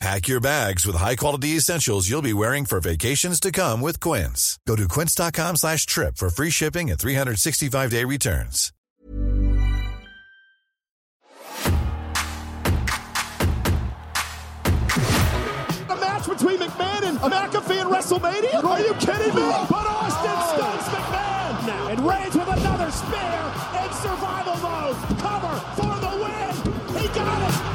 Pack your bags with high-quality essentials you'll be wearing for vacations to come with Quince. Go to quince.com slash trip for free shipping and 365-day returns. A match between McMahon and McAfee in WrestleMania? Are you kidding me? But Austin stuns McMahon. And Reigns with another spear in survival mode. Cover for the win. He got it.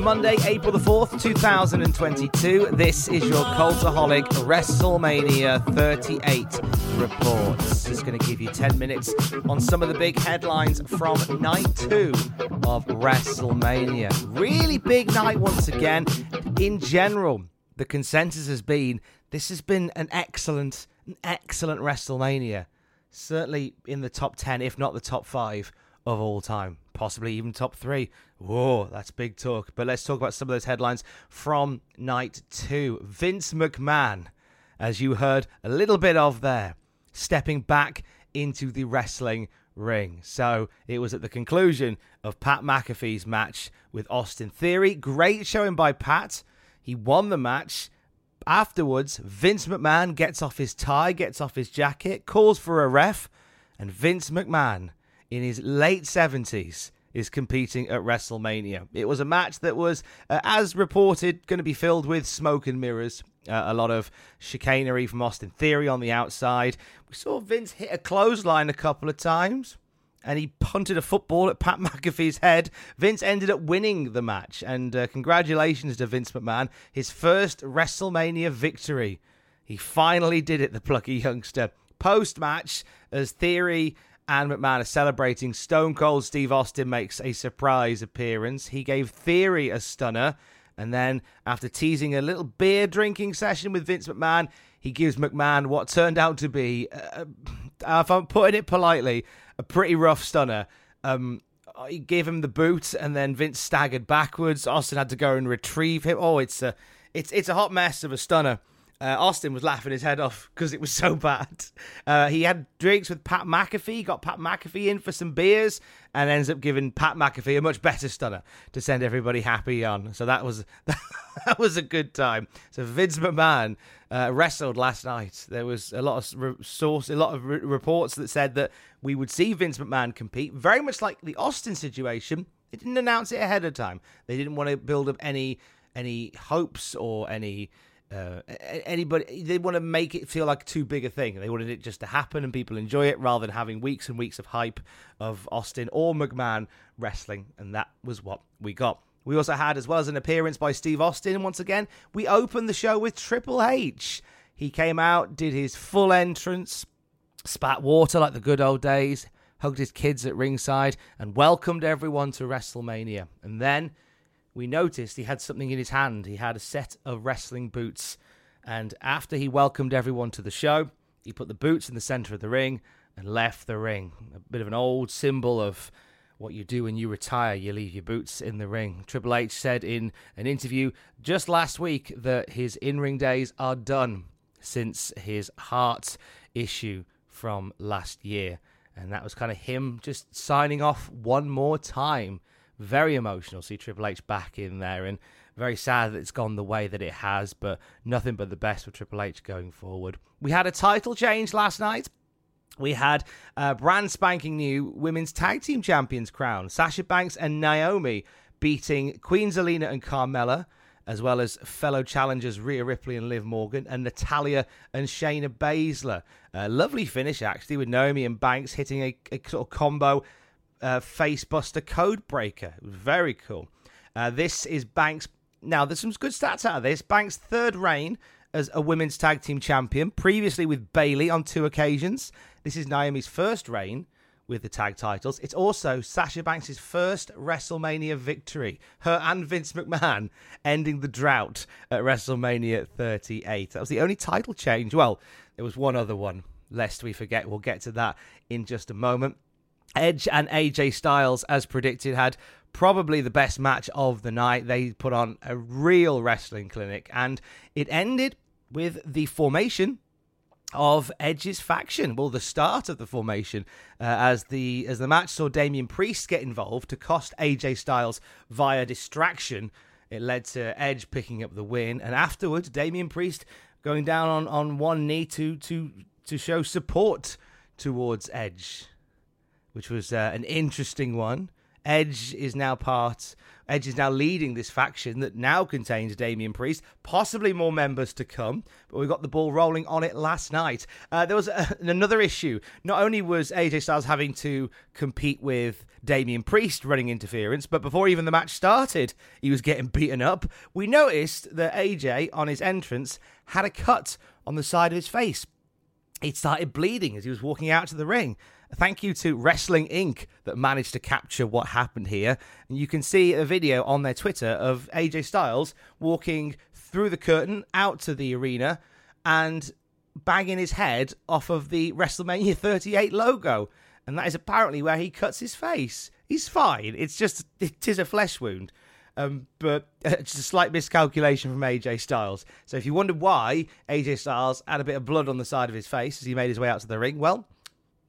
For Monday, April the 4th, 2022, this is your Cultaholic WrestleMania 38 reports. Just going to give you 10 minutes on some of the big headlines from night two of WrestleMania. Really big night once again. In general, the consensus has been this has been an excellent, an excellent WrestleMania. Certainly in the top 10, if not the top 5 of all time, possibly even top three. Whoa, that's big talk. But let's talk about some of those headlines from night two. Vince McMahon, as you heard a little bit of there, stepping back into the wrestling ring. So it was at the conclusion of Pat McAfee's match with Austin Theory. Great showing by Pat. He won the match. Afterwards, Vince McMahon gets off his tie, gets off his jacket, calls for a ref, and Vince McMahon in his late 70s is competing at WrestleMania. It was a match that was, uh, as reported, going to be filled with smoke and mirrors. Uh, a lot of chicanery from Austin Theory on the outside. We saw Vince hit a clothesline a couple of times and he punted a football at Pat McAfee's head. Vince ended up winning the match, and uh, congratulations to Vince McMahon, his first WrestleMania victory. He finally did it, the plucky youngster. Post match, as Theory and McMahon are celebrating, Stone Cold Steve Austin makes a surprise appearance. He gave Theory a stunner, and then after teasing a little beer drinking session with Vince McMahon, he gives McMahon what turned out to be, uh, if I'm putting it politely, a pretty rough stunner. Um, he gave him the boot, and then Vince staggered backwards. Austin had to go and retrieve him. Oh, it's a, it's it's a hot mess of a stunner. Uh, Austin was laughing his head off because it was so bad. Uh, he had drinks with Pat McAfee, got Pat McAfee in for some beers, and ends up giving Pat McAfee a much better stunner to send everybody happy on. So that was that was a good time. So Vince McMahon uh, wrestled last night. There was a lot of re- source, a lot of re- reports that said that we would see Vince McMahon compete, very much like the Austin situation. They didn't announce it ahead of time. They didn't want to build up any any hopes or any uh, anybody they want to make it feel like too big a thing. They wanted it just to happen and people enjoy it rather than having weeks and weeks of hype of austin or mcmahon wrestling and that was what we got. We also had as well as an appearance by steve austin once again we opened the show with triple h. He came out did his full entrance spat water like the good old days hugged his kids at ringside and welcomed everyone to wrestlemania. And then we noticed he had something in his hand. He had a set of wrestling boots. And after he welcomed everyone to the show, he put the boots in the center of the ring and left the ring. A bit of an old symbol of what you do when you retire. You leave your boots in the ring. Triple H said in an interview just last week that his in ring days are done since his heart issue from last year. And that was kind of him just signing off one more time very emotional. See Triple H back in there, and very sad that it's gone the way that it has. But nothing but the best for Triple H going forward. We had a title change last night. We had a brand spanking new women's tag team champions crown. Sasha Banks and Naomi beating Queen Zelina and Carmella. as well as fellow challengers Rhea Ripley and Liv Morgan, and Natalya and Shayna Baszler. A lovely finish, actually, with Naomi and Banks hitting a, a sort of combo uh, facebuster code breaker. Very cool. Uh, this is Banks. Now, there's some good stats out of this. Banks' third reign as a women's tag team champion, previously with Bayley on two occasions. This is Naomi's first reign with the tag titles. It's also Sasha Banks' first WrestleMania victory. Her and Vince McMahon ending the drought at WrestleMania 38. That was the only title change. Well, there was one other one, lest we forget. We'll get to that in just a moment. Edge and AJ Styles, as predicted, had probably the best match of the night. They put on a real wrestling clinic, and it ended with the formation of Edge's faction. Well, the start of the formation, uh, as the as the match saw Damian Priest get involved to cost AJ Styles via distraction. It led to Edge picking up the win, and afterwards, Damian Priest going down on, on one knee to to to show support towards Edge, which was uh, an interesting one. Edge is now part. Edge is now leading this faction that now contains Damian Priest, possibly more members to come. But we got the ball rolling on it last night. Uh, there was a, another issue. Not only was AJ Styles having to compete with Damian Priest running interference, but before even the match started, he was getting beaten up. We noticed that AJ on his entrance had a cut on the side of his face. It started bleeding as he was walking out to the ring. Thank you to Wrestling Inc. that managed to capture what happened here. And you can see a video on their Twitter of AJ Styles walking through the curtain out to the arena and banging his head off of the WrestleMania 38 logo. And that is apparently where he cuts his face. He's fine. It's just, it is a flesh wound. Um, but just a slight miscalculation from AJ Styles. So if you wondered why AJ Styles had a bit of blood on the side of his face as he made his way out to the ring, well,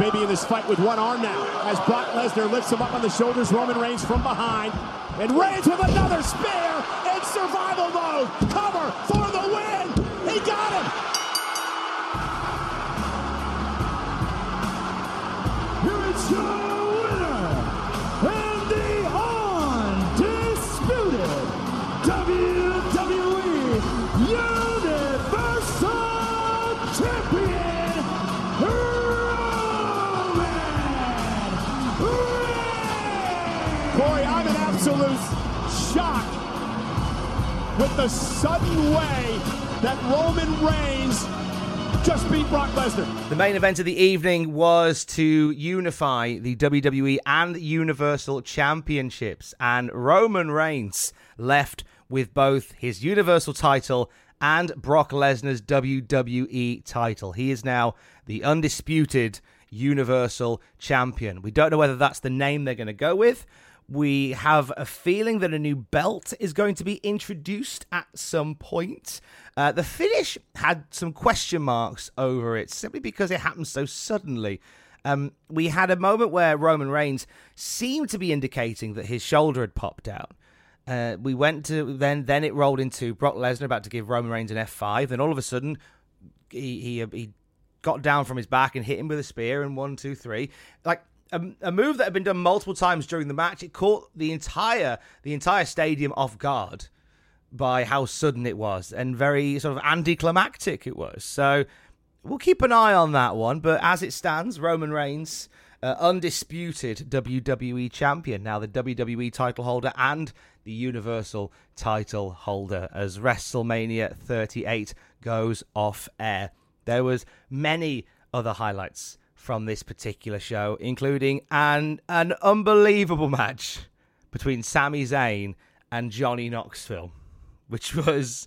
Roman Reigns may be in this fight with one arm now as Brock Lesnar lifts him up on the shoulders. Roman Reigns from behind. And Reigns with another spear in survival mode. Cover for the win. He got him. Here is your the sudden way that Roman Reigns just beat Brock Lesnar. The main event of the evening was to unify the WWE and Universal Championships, and Roman Reigns left with both his Universal title and Brock Lesnar's WWE title. He is now the undisputed Universal Champion. We don't know whether that's the name they're going to go with. We have a feeling that a new belt is going to be introduced at some point. Uh, the finish had some question marks over it simply because it happened so suddenly. Um, we had a moment where Roman Reigns seemed to be indicating that his shoulder had popped out. Uh, we went to then then it rolled into Brock Lesnar about to give Roman Reigns an F5. Then all of a sudden, he he, he got down from his back and hit him with a spear and one two three like. A, a move that had been done multiple times during the match. It caught the entire the entire stadium off guard by how sudden it was and very sort of anticlimactic it was. So we'll keep an eye on that one. But as it stands, Roman Reigns, uh, undisputed WWE champion, now the WWE title holder and the Universal title holder, as WrestleMania 38 goes off air. There was many other highlights from this particular show, including an an unbelievable match between Sami Zayn and Johnny Knoxville, which was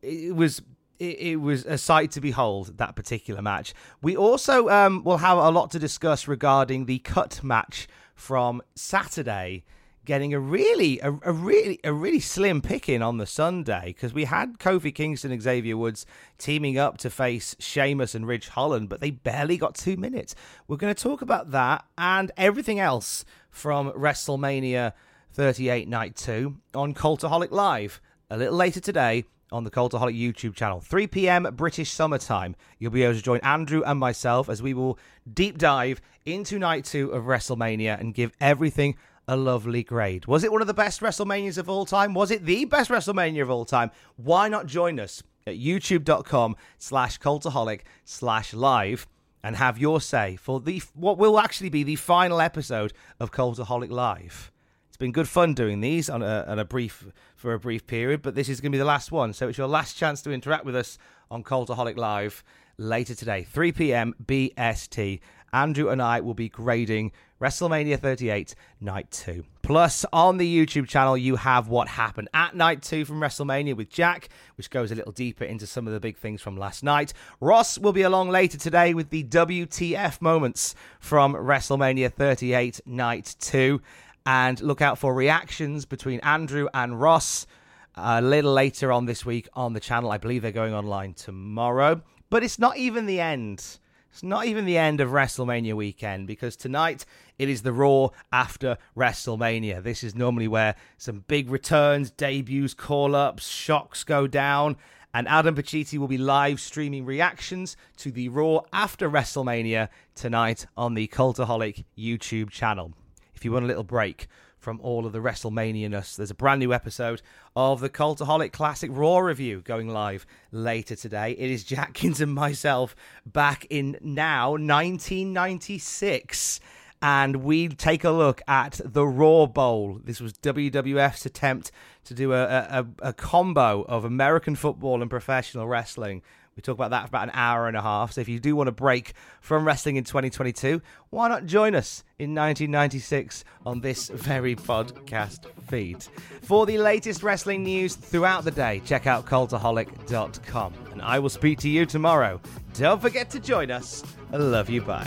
it was it, was a sight to behold that particular match. We also um, will have a lot to discuss regarding the cut match from Saturday, getting a really a, a really a really slim picking on the Sunday because we had Kofi Kingston and Xavier Woods teaming up to face Sheamus and Ridge Holland, but they barely got two minutes. We're going to talk about that and everything else from WrestleMania 38 Night 2 on Cultaholic Live a little later today on the Cultaholic YouTube channel. 3 p.m. British summertime. You'll be able to join Andrew and myself as we will deep dive into night two of WrestleMania and give everything a lovely grade. Was it one of the best WrestleManias of all time? Was it the best WrestleMania of all time? Why not join us at youtube.com slash cultaholic slash live and have your say for the what will actually be the final episode of Cultaholic Live It's been good fun doing these on a, on a brief for a brief period, but this is going to be the last one. So it's your last chance to interact with us on Cultaholic Live later today, 3 p.m. BST. Andrew and I will be grading WrestleMania 38 Night 2. Plus, on the YouTube channel, you have what happened at Night 2 from WrestleMania with Jack, which goes a little deeper into some of the big things from last night. Ross will be along later today with the WTF moments from WrestleMania 38 Night 2. And look out for reactions between Andrew and Ross uh, a little later on this week on the channel. I believe they're going online tomorrow. But it's not even the end. It's not even the end of WrestleMania weekend because tonight it is the Raw after WrestleMania. This is normally where some big returns, debuts, call ups, shocks go down. And Adam Pacitti will be live streaming reactions to the Raw after WrestleMania tonight on the Cultaholic YouTube channel if you want a little break from all of the WrestleMania ness, there's a brand new episode of the Cultaholic Classic Raw review going live later today. It is Jackins and myself back in now 1996 and we take a look at the Raw Bowl. This was WWF's attempt to do a, a, a, combo of American football and professional wrestling we talk about that for about an hour and a half. So if you do want to break from wrestling in 2022, why not join us in 1996 on this very podcast feed? For the latest wrestling news throughout the day, check out cultaholic.com. And I will speak to you tomorrow. Don't forget to join us. I love you. Bye.